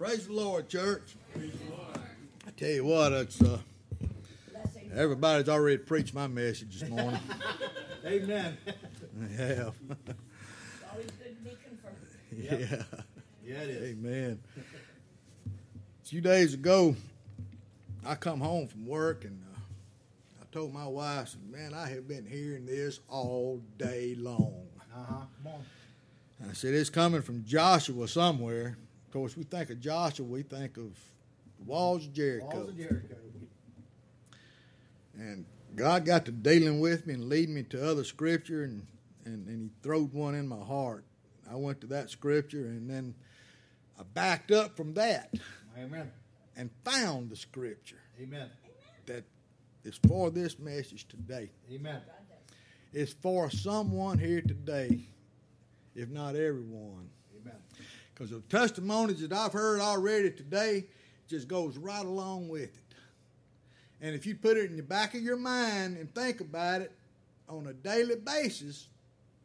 Praise the Lord, church. I tell you what, it's uh, everybody's already preached my message this morning. Amen. yeah, Always good to be confirmed. yeah, Yeah, it is. amen. A few days ago, I come home from work and uh, I told my wife, I said, "Man, I have been hearing this all day long." Uh huh. Come on. I said, "It's coming from Joshua somewhere." Of course, we think of Joshua, we think of walls of Jericho. Walls of Jericho. And God got to dealing with me and leading me to other scripture, and, and, and He throwed one in my heart. I went to that scripture, and then I backed up from that Amen. and found the scripture Amen. that is for this message today. Amen. It's for someone here today, if not everyone. Because the testimonies that I've heard already today just goes right along with it. And if you put it in the back of your mind and think about it on a daily basis,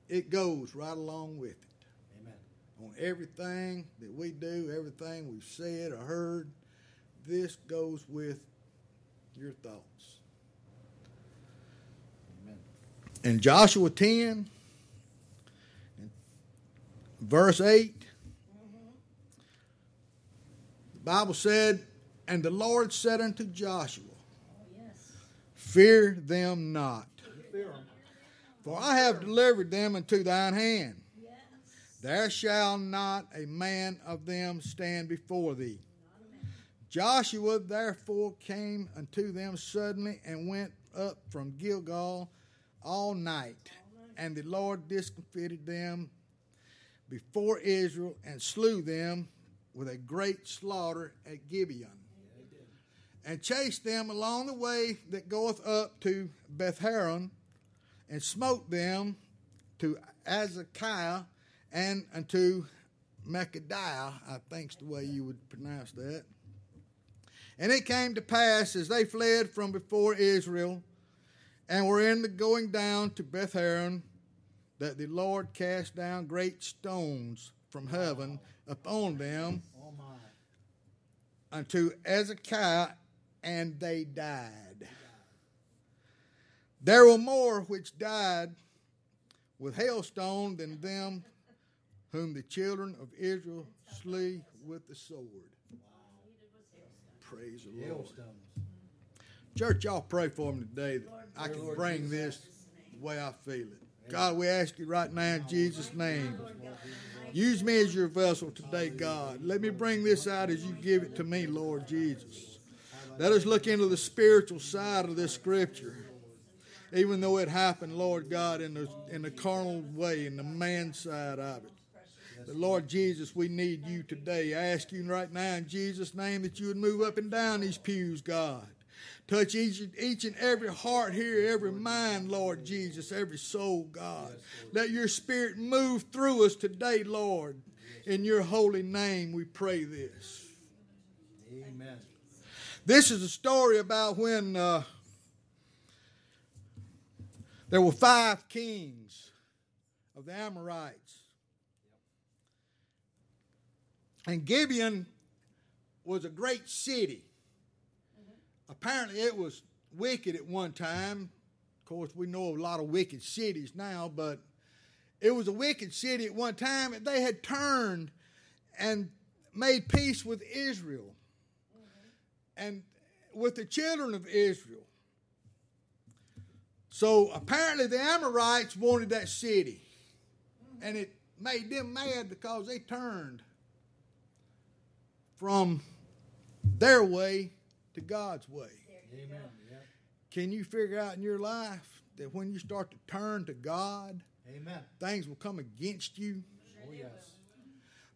it goes right along with it. Amen. On everything that we do, everything we've said or heard, this goes with your thoughts. Amen. In Joshua 10, verse 8, the Bible said, And the Lord said unto Joshua, Oh. Fear them not, for I have delivered them into thine hand. Yes. There shall not a man of them stand before thee. Joshua therefore came unto them suddenly and went up from Gilgal all night. And the Lord discomfited them before Israel and slew them with a great slaughter at Gibeon. And chased them along the way that goeth up to Bethharon, and smote them to Azekiah and unto Mechadiah, I think's the way you would pronounce that. And it came to pass as they fled from before Israel and were in the going down to Bethharon that the Lord cast down great stones from heaven upon them Oh unto Ezekiah, and they died. There were more which died with hailstone than them whom the children of Israel slew with the sword. Praise the Lord. Hailstones. Church, y'all pray for me today that I can Lord bring this the way I feel it. God, we ask you right now in Jesus' name. Use me as your vessel today, God. Let me bring this out as you give it to me, Lord Jesus. Let us look into the spiritual side of this scripture. Even though it happened, Lord God, in the, in the carnal way, in the man side of it. But Lord Jesus, we need you today. I ask you right now in Jesus' name that you would move up and down these pews, God. Touch each, each and every heart here, every mind, Lord Jesus, every soul, God. Let your spirit move through us today, Lord. In your holy name, we pray this. Amen. This is a story about when uh, there were five kings of the Amorites. And Gibeon was a great city. Apparently, it was wicked at one time. Of course, we know of a lot of wicked cities now, but it was a wicked city at one time. And they had turned and made peace with Israel mm-hmm. and with the children of Israel. So apparently, the Amorites wanted that city, mm-hmm. and it made them mad because they turned from their way to God's way. Amen. Yeah. Can you figure out in your life that when you start to turn to God, Amen. things will come against you? Oh yes.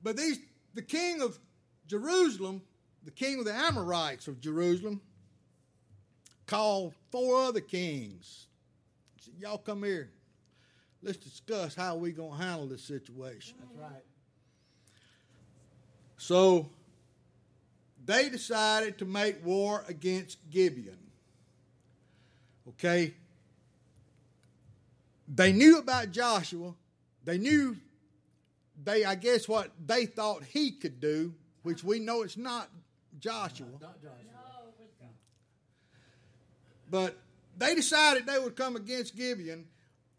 But these, the king of Jerusalem, the king of the Amorites of Jerusalem, called four other kings. He said, Y'all come here. Let's discuss how we're gonna handle this situation. That's right. So they decided to make war against Gibeon. Okay? They knew about Joshua. They knew they I guess what they thought he could do, which we know it's not Joshua. Not Joshua. No, it God. But they decided they would come against Gibeon,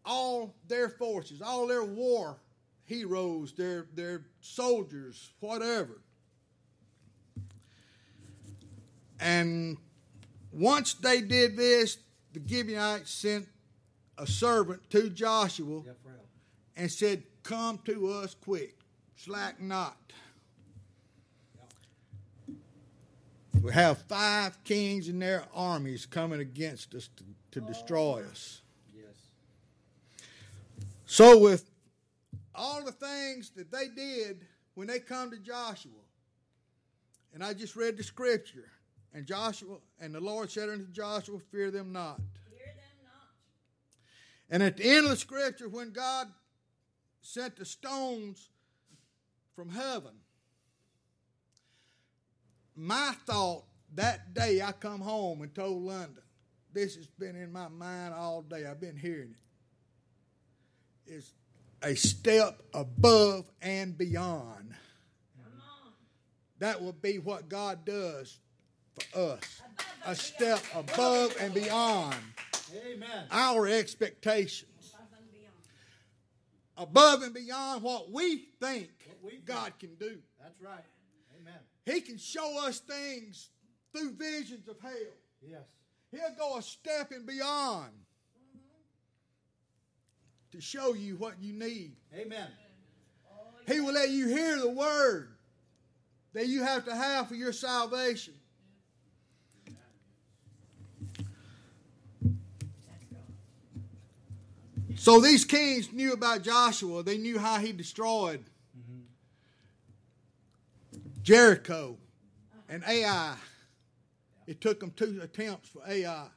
all their forces, all their war heroes, their their soldiers, whatever. And once they did this, the Gibeonites sent a servant to Joshua and said, Come to us quick, slack not. We have five kings and their armies coming against us to, to oh, destroy us. Yes. So, with all the things that they did when they come to Joshua, and I just read the scripture, and Joshua and the Lord said unto Joshua, Fear them not. Fear them not. And at the end of the scripture, when God sent the stones from heaven, my thought that day I come home and told London, this has been in my mind all day. I've been hearing it. Is a step above and beyond. Come on. That will be what God does for us. A step above and beyond Amen. our expectations. Above and beyond. above and beyond what we think What we think. God can do. That's right. Amen. He can show us things through visions of hell. Yes. He'll go a step and beyond to show you what you need. Amen. He will let you hear the word that you have to have for your salvation. That's God. So these kings knew about Joshua. They knew how he destroyed Jericho and Ai. It took them two attempts for Ai, Yeah.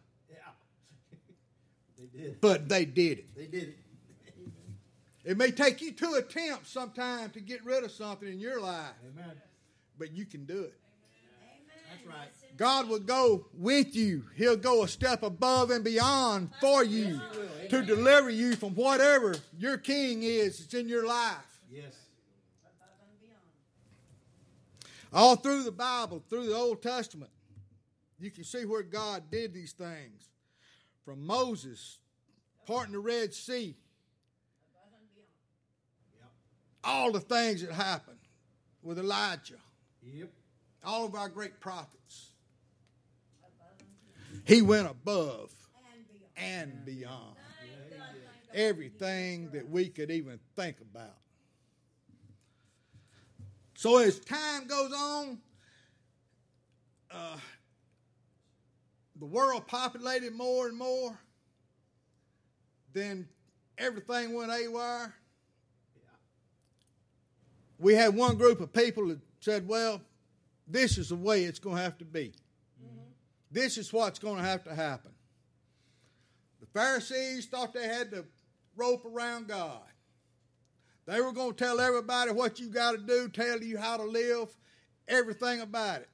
they did. but they did it. They did it. It may take you two attempts sometime to get rid of something in your life, Amen. but you can do it. Amen. That's right. Yes. God will go with you. He'll go a step above and beyond for you to deliver you from whatever your king is that's in your life. Yes. Above and beyond. All through the Bible, through the Old Testament, you can see where God did these things. From Moses parting the Red Sea, Above and beyond. Yep. all the things that happened with Elijah, Yep. all of our great prophets. Above and beyond. He went above And beyond. and beyond Thank God, thank God. everything that we could even think about. So as time goes on, uh, the world populated more and more. Then everything went AWire. We had one group of people that said, well, this is the way it's going to have to be. This is what's going to have to happen. The Pharisees thought they had the rope around God. They were going to tell everybody what you got to do, tell you how to live, everything about it.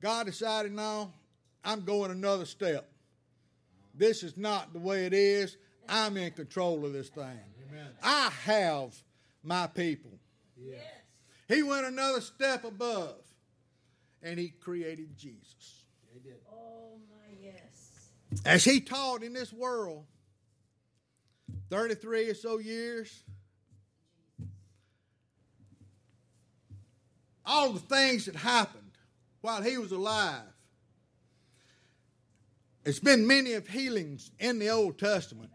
God decided, no, I'm going another step. This is not the way it is. I'm in control of this thing. Amen. I have my people. Yes. He went another step above and he created Jesus. They did. Oh, my yes. As he taught in this world 33 or so years, all the things that happened while he was alive. It's been many of healings in the Old Testament,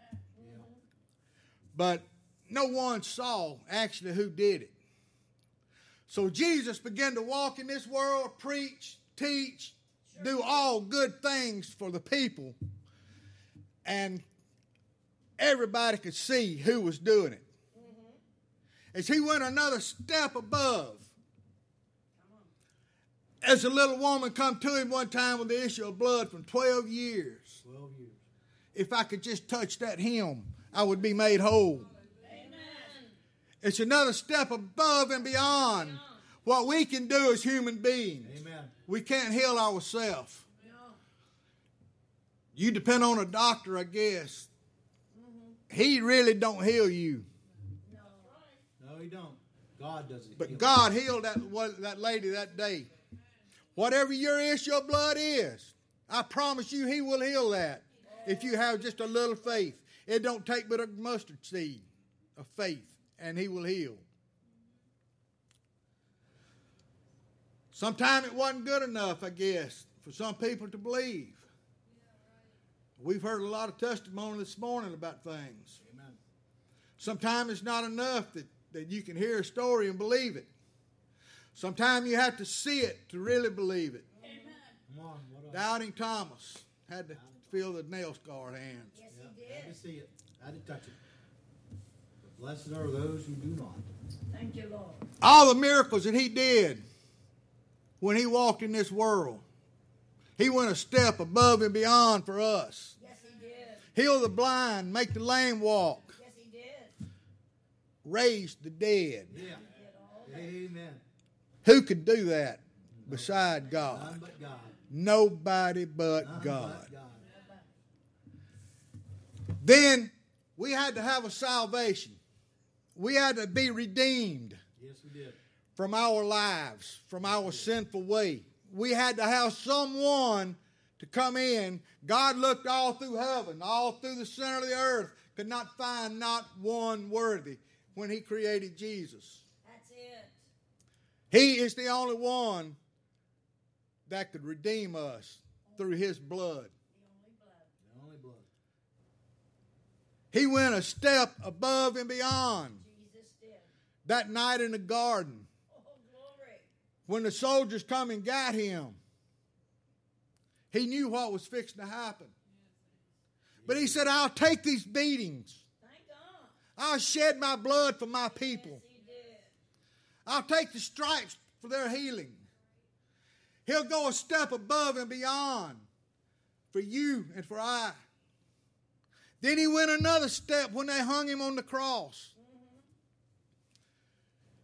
but no one saw actually who did it. So Jesus began to walk in this world, preach, teach, do all good things for the people, and everybody could see who was doing it. Mm-hmm. As he went another step above, as a little woman come to him one time with the issue of blood from 12 years. Twelve years. If I could just touch that hem, I would be made whole. Amen. It's another step above and beyond what we can do as human beings. Amen. We can't heal ourselves. No. You depend on a doctor, I guess. He really don't heal you. No. No, he don't. God does it. But heal. God healed that that lady that day. Whatever your issue of blood is, I promise you, He will heal that if you have just a little faith. It don't take but a mustard seed of faith, and He will heal. Sometimes it wasn't good enough, I guess, for some people to believe. We've heard a lot of testimony this morning about things. Amen. Sometimes it's not enough that, that you can hear a story and believe it. Sometimes you have to see it to really believe it. Come on. What else? Doubting Thomas had to feel the nail scarred hands. Yes, Yeah, he Had to see it. I had to touch it. But blessed are those who do not. Thank you, Lord. All the miracles that he did when he walked in this world, he went a step above and beyond for us. Yes, he did. Heal the blind, make the lame walk, Yes, he did. raise the dead. Yeah. He did all that. Amen. Who could do that beside None God? but God. Nobody but None God. but God. Then we had to have a salvation. We had to be redeemed Yes, we did. From our lives, from our sinful way. We had to have someone to come in. God looked all through heaven, all through the center of the earth, could not find not one worthy when he created Jesus. That's it. He is the only one that could redeem us through his blood. The only blood. The only blood. He went a step above and beyond Jesus did. that night in the garden glory. When the soldiers come and got him. He knew what was fixing to happen. But he said, I'll take these beatings. I'll shed my blood for my people. I'll take the stripes for their healing. He'll go a step above and beyond for you and for I. Then he went another step when they hung him on the cross.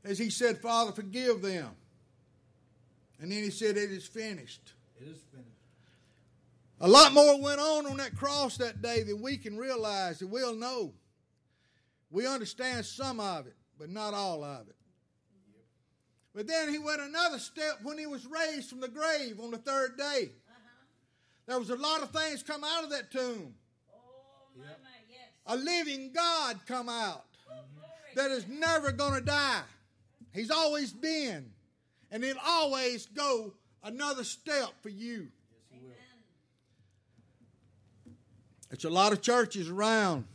As he said, Father, forgive them. And then he said, It is finished. It is finished. A lot more went on on that cross that day than we can realize and we'll know. We understand some of it, but not all of it. But then he went another step when he was raised from the grave on the third day. Uh-huh. There was a lot of things come out of that tomb. Oh, my, Yep. my, yes. A living God come out Oh, glory. that is never going to die. He's always been. And he'll always go another step for you. It's a lot of churches around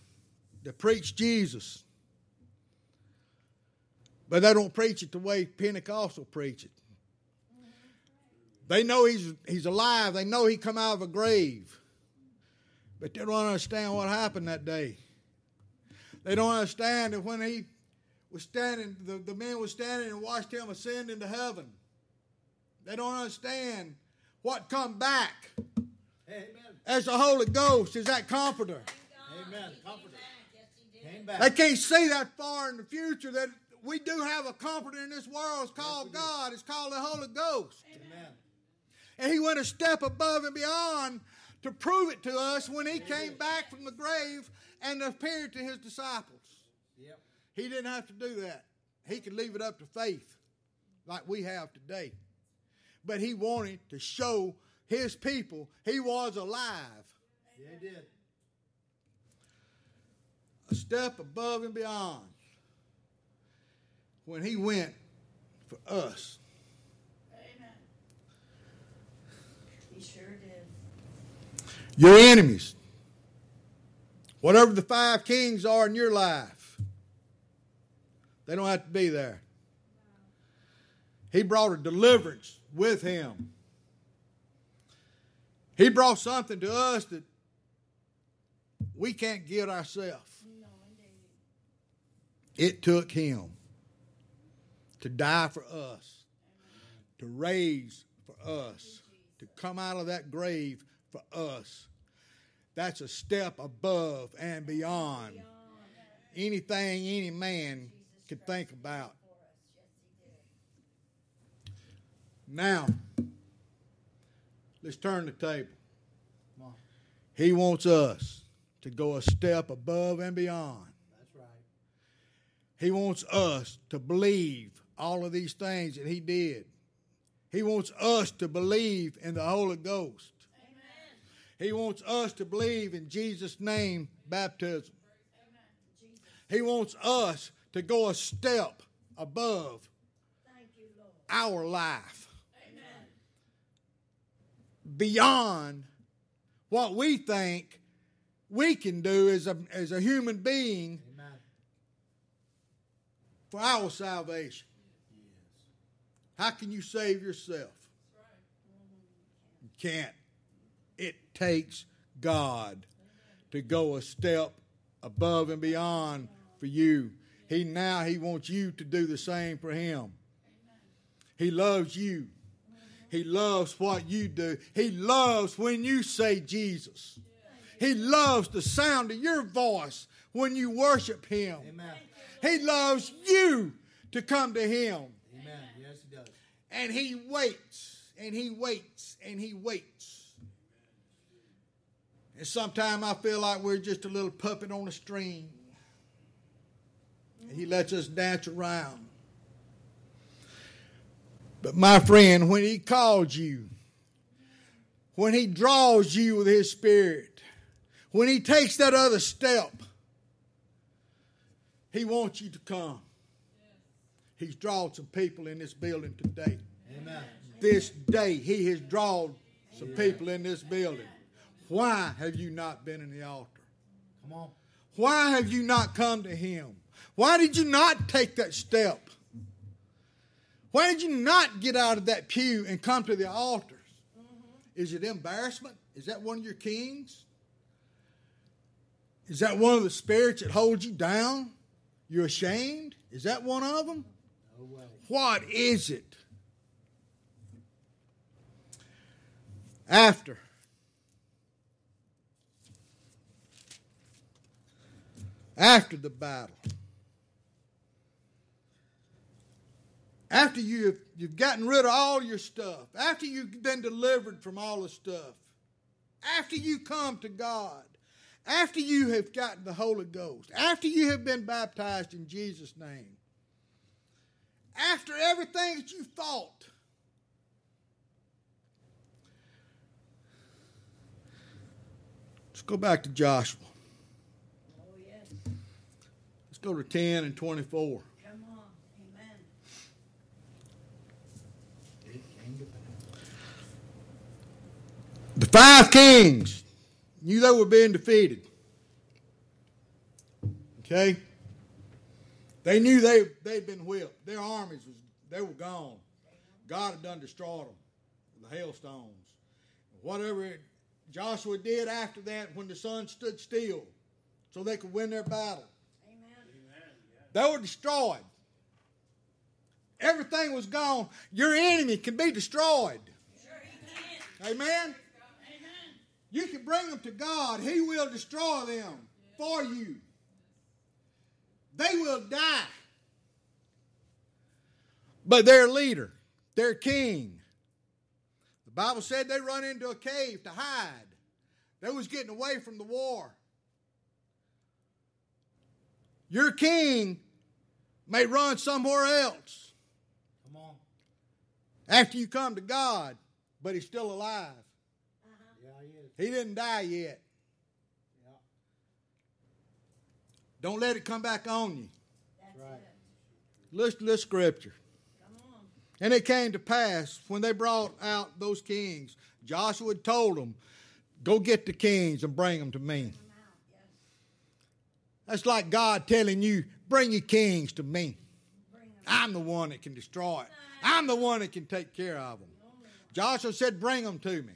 that preach Jesus, but they don't preach it the way Pentecostal preach it. They know he's he's alive. They know he come out of a grave, but they don't understand what happened that day. They don't understand that when he was standing, the, the men was standing and watched him ascend into heaven. They don't understand what come back Amen. as the Holy Ghost is that comforter. Amen. Comforter. Yes. Came back. They can't see that far in the future that we do have a comforter in this world. It's called do. God. It's called the Holy Ghost. Amen. And he went a step above and beyond to prove it to us when he came back from the grave and appeared to his disciples. Yep. He didn't have to do that. He could leave it up to faith like we have today. But he wanted to show his people he was alive. Yeah, he did. a step above and beyond when he went for us. Amen. He sure did. Your enemies, whatever the five kings are in your life, they don't have to be there. He brought a deliverance with him. He brought something to us that we can't get ourselves. It took him to die for us, to raise for us, to come out of that grave for us. That's a step above and beyond anything any man could think about. for us. Yes, he did. Now, let's turn the table. He wants us to go a step above and beyond. That's right. He wants us to believe all of these things that He did. He wants us to believe in the Holy Ghost. He wants us to believe in Jesus' name baptism. He wants us to go a step above you, our life, Amen. beyond what we think we can do as a, as a human being Amen. for our salvation. How can you save yourself? You can't. It takes God to go a step above and beyond for you. He now he wants you to do the same for him. He loves you. He loves what you do. He loves when you say Jesus. He loves the sound of your voice when you worship him. Amen. He loves you to come to him. Amen. Yes, he does. And he waits and he waits and he waits. And sometimes I feel like we're just a little puppet on a string. He lets us dance around. But my friend, when he calls you, when he draws you with his spirit, when he takes that other step, he wants you to come. He's drawn some people in this building today. Amen. This day, he has drawn some people in this building. Why have you not been in the altar? Come on. Why have you not come to him? Why did you not take that step? Why did you not get out of that pew and come to the altars? Is it embarrassment? Is that one of your kings? Is that one of the spirits that holds you down? You're ashamed? Is that one of them? No. What is it? After. After the battle. After you've, you've gotten rid of all your stuff. After you've been delivered from all the stuff. After you come to God. After you have gotten the Holy Ghost. After you have been baptized in Jesus' name after everything that you thought. Let's go back to Joshua. Oh, yes. Let's go to 10 and 24. Come on. Amen. It came to pass. The five kings knew they were being defeated. Okay? They knew they, they'd been whipped. Their armies, was they were gone. God had done destroyed them with the hailstones. Whatever Joshua did after that when the sun stood still so they could win their battle. Amen. They were destroyed. Everything was gone. Your enemy can be destroyed. Sure. Amen? Amen. You can bring them to God. He will destroy them for you. They will die. But their leader, their king, the Bible said they run into a cave to hide. They was getting away from the war. Your king may run somewhere else Come on. after you come to God, but he's still alive. Yeah, he is. He didn't die yet. Yeah. Don't let it come back on you. That's Right. Listen to this scripture. Come on. And it came to pass when they brought out those kings, Joshua told them, Go get the kings and bring them to me. Come. Yes. That's like God telling you, Bring your kings to me. I'm the one that can destroy it, I'm the one that can take care of them. Joshua said, Bring them to me.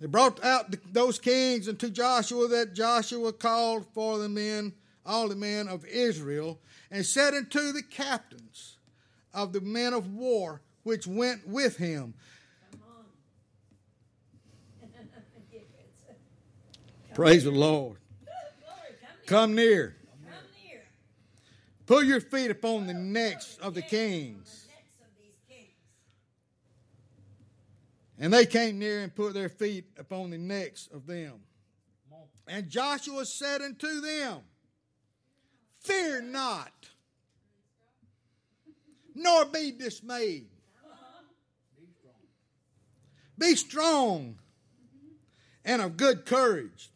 They brought out those kings unto Joshua that Joshua called for the men, all the men of Israel, and said unto the captains of the men of war which went with him. Praise the Lord. Come near. Come near. Put your feet upon the necks of the kings. On the necks of these kings. And they came near and put their feet upon the necks of them. And Joshua said unto them, Fear not, nor be dismayed. Be strong and of good courage,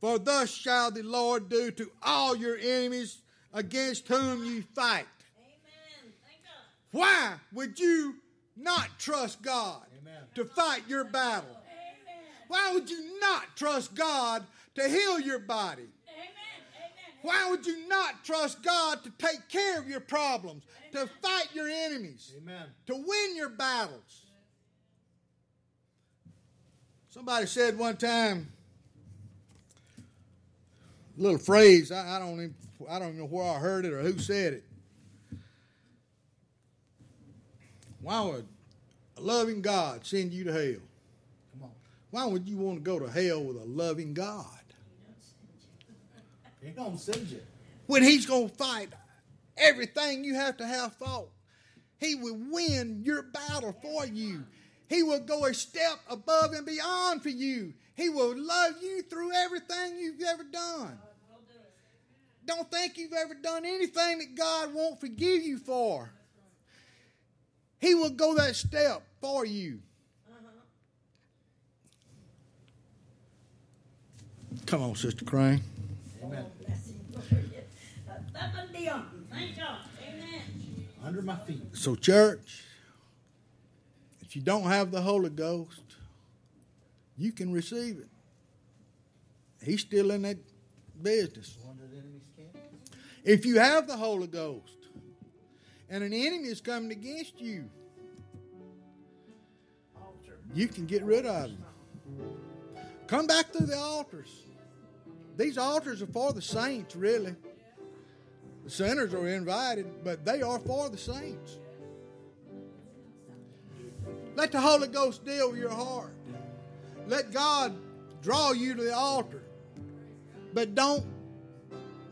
for thus shall the Lord do to all your enemies against whom you fight. Amen. Thank God. Why would you not trust God Amen. to fight your battle? Amen. Why would you not trust God to heal your body? Amen. Amen. Why would you not trust God to take care of your problems, to fight your enemies, Amen. to win your battles? Somebody said one time, a little phrase, I, I don't even, I don't even know where I heard it or who said it. Why would a loving God send you to hell? Come on. Why would you want to go to hell with a loving God? He don't send you. when he's going to fight everything you have to have fought. He will win your battle for you. He will go a step above and beyond for you. He will love you through everything you've ever done. Don't think you've ever done anything that God won't forgive you for. He will go that step for you. Come on, Sister Crane. Amen. Bless him, Lord. Up and beyond. Thank God. Under my feet. So, church, if you don't have the Holy Ghost, you can receive it. He's still in that business. One that enemies can't. If you have the Holy Ghost and an enemy is coming against you, you can get rid of him. Come back through the altars. These altars are for the saints, really. The sinners are invited, but they are for the saints. Let the Holy Ghost deal with your heart. Let God draw you to the altar. But don't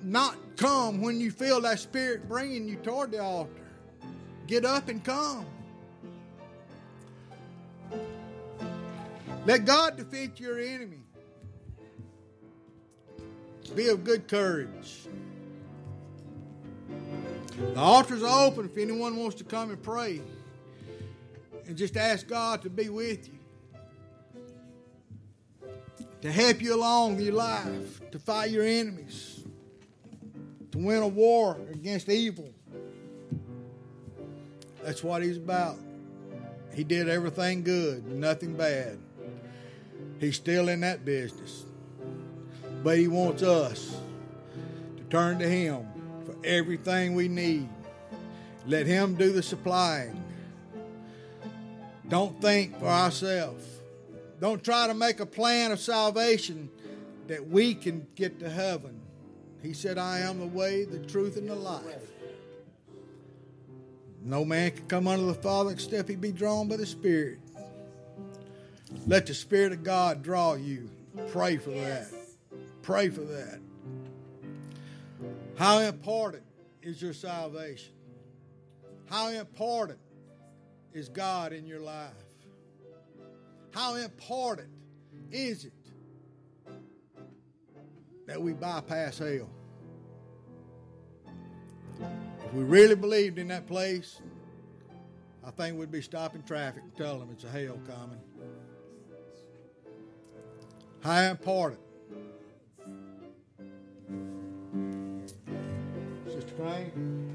not come when you feel that Spirit bringing you toward the altar. Get up and come. Let God defeat your enemy. Be of good courage. The altars are open if anyone wants to come and pray. And just ask God to be with you. To help you along your life, to fight your enemies, to win a war against evil. That's what he's about. He did everything good, nothing bad. He's still in that business. But he wants us to turn to him for everything we need. Let him do the supplying. Don't think for ourselves. Don't try to make a plan of salvation that we can get to heaven. He said, I am the way, the truth, and the life. No man can come under the Father except he be drawn by the Spirit. Let the Spirit of God draw you. Pray for that. Pray for that. How important is your salvation? How important is God in your life? How important is it that we bypass hell? We really believed in that place, I think we'd be stopping traffic and telling them it's a hell coming. How important? Sister Crane?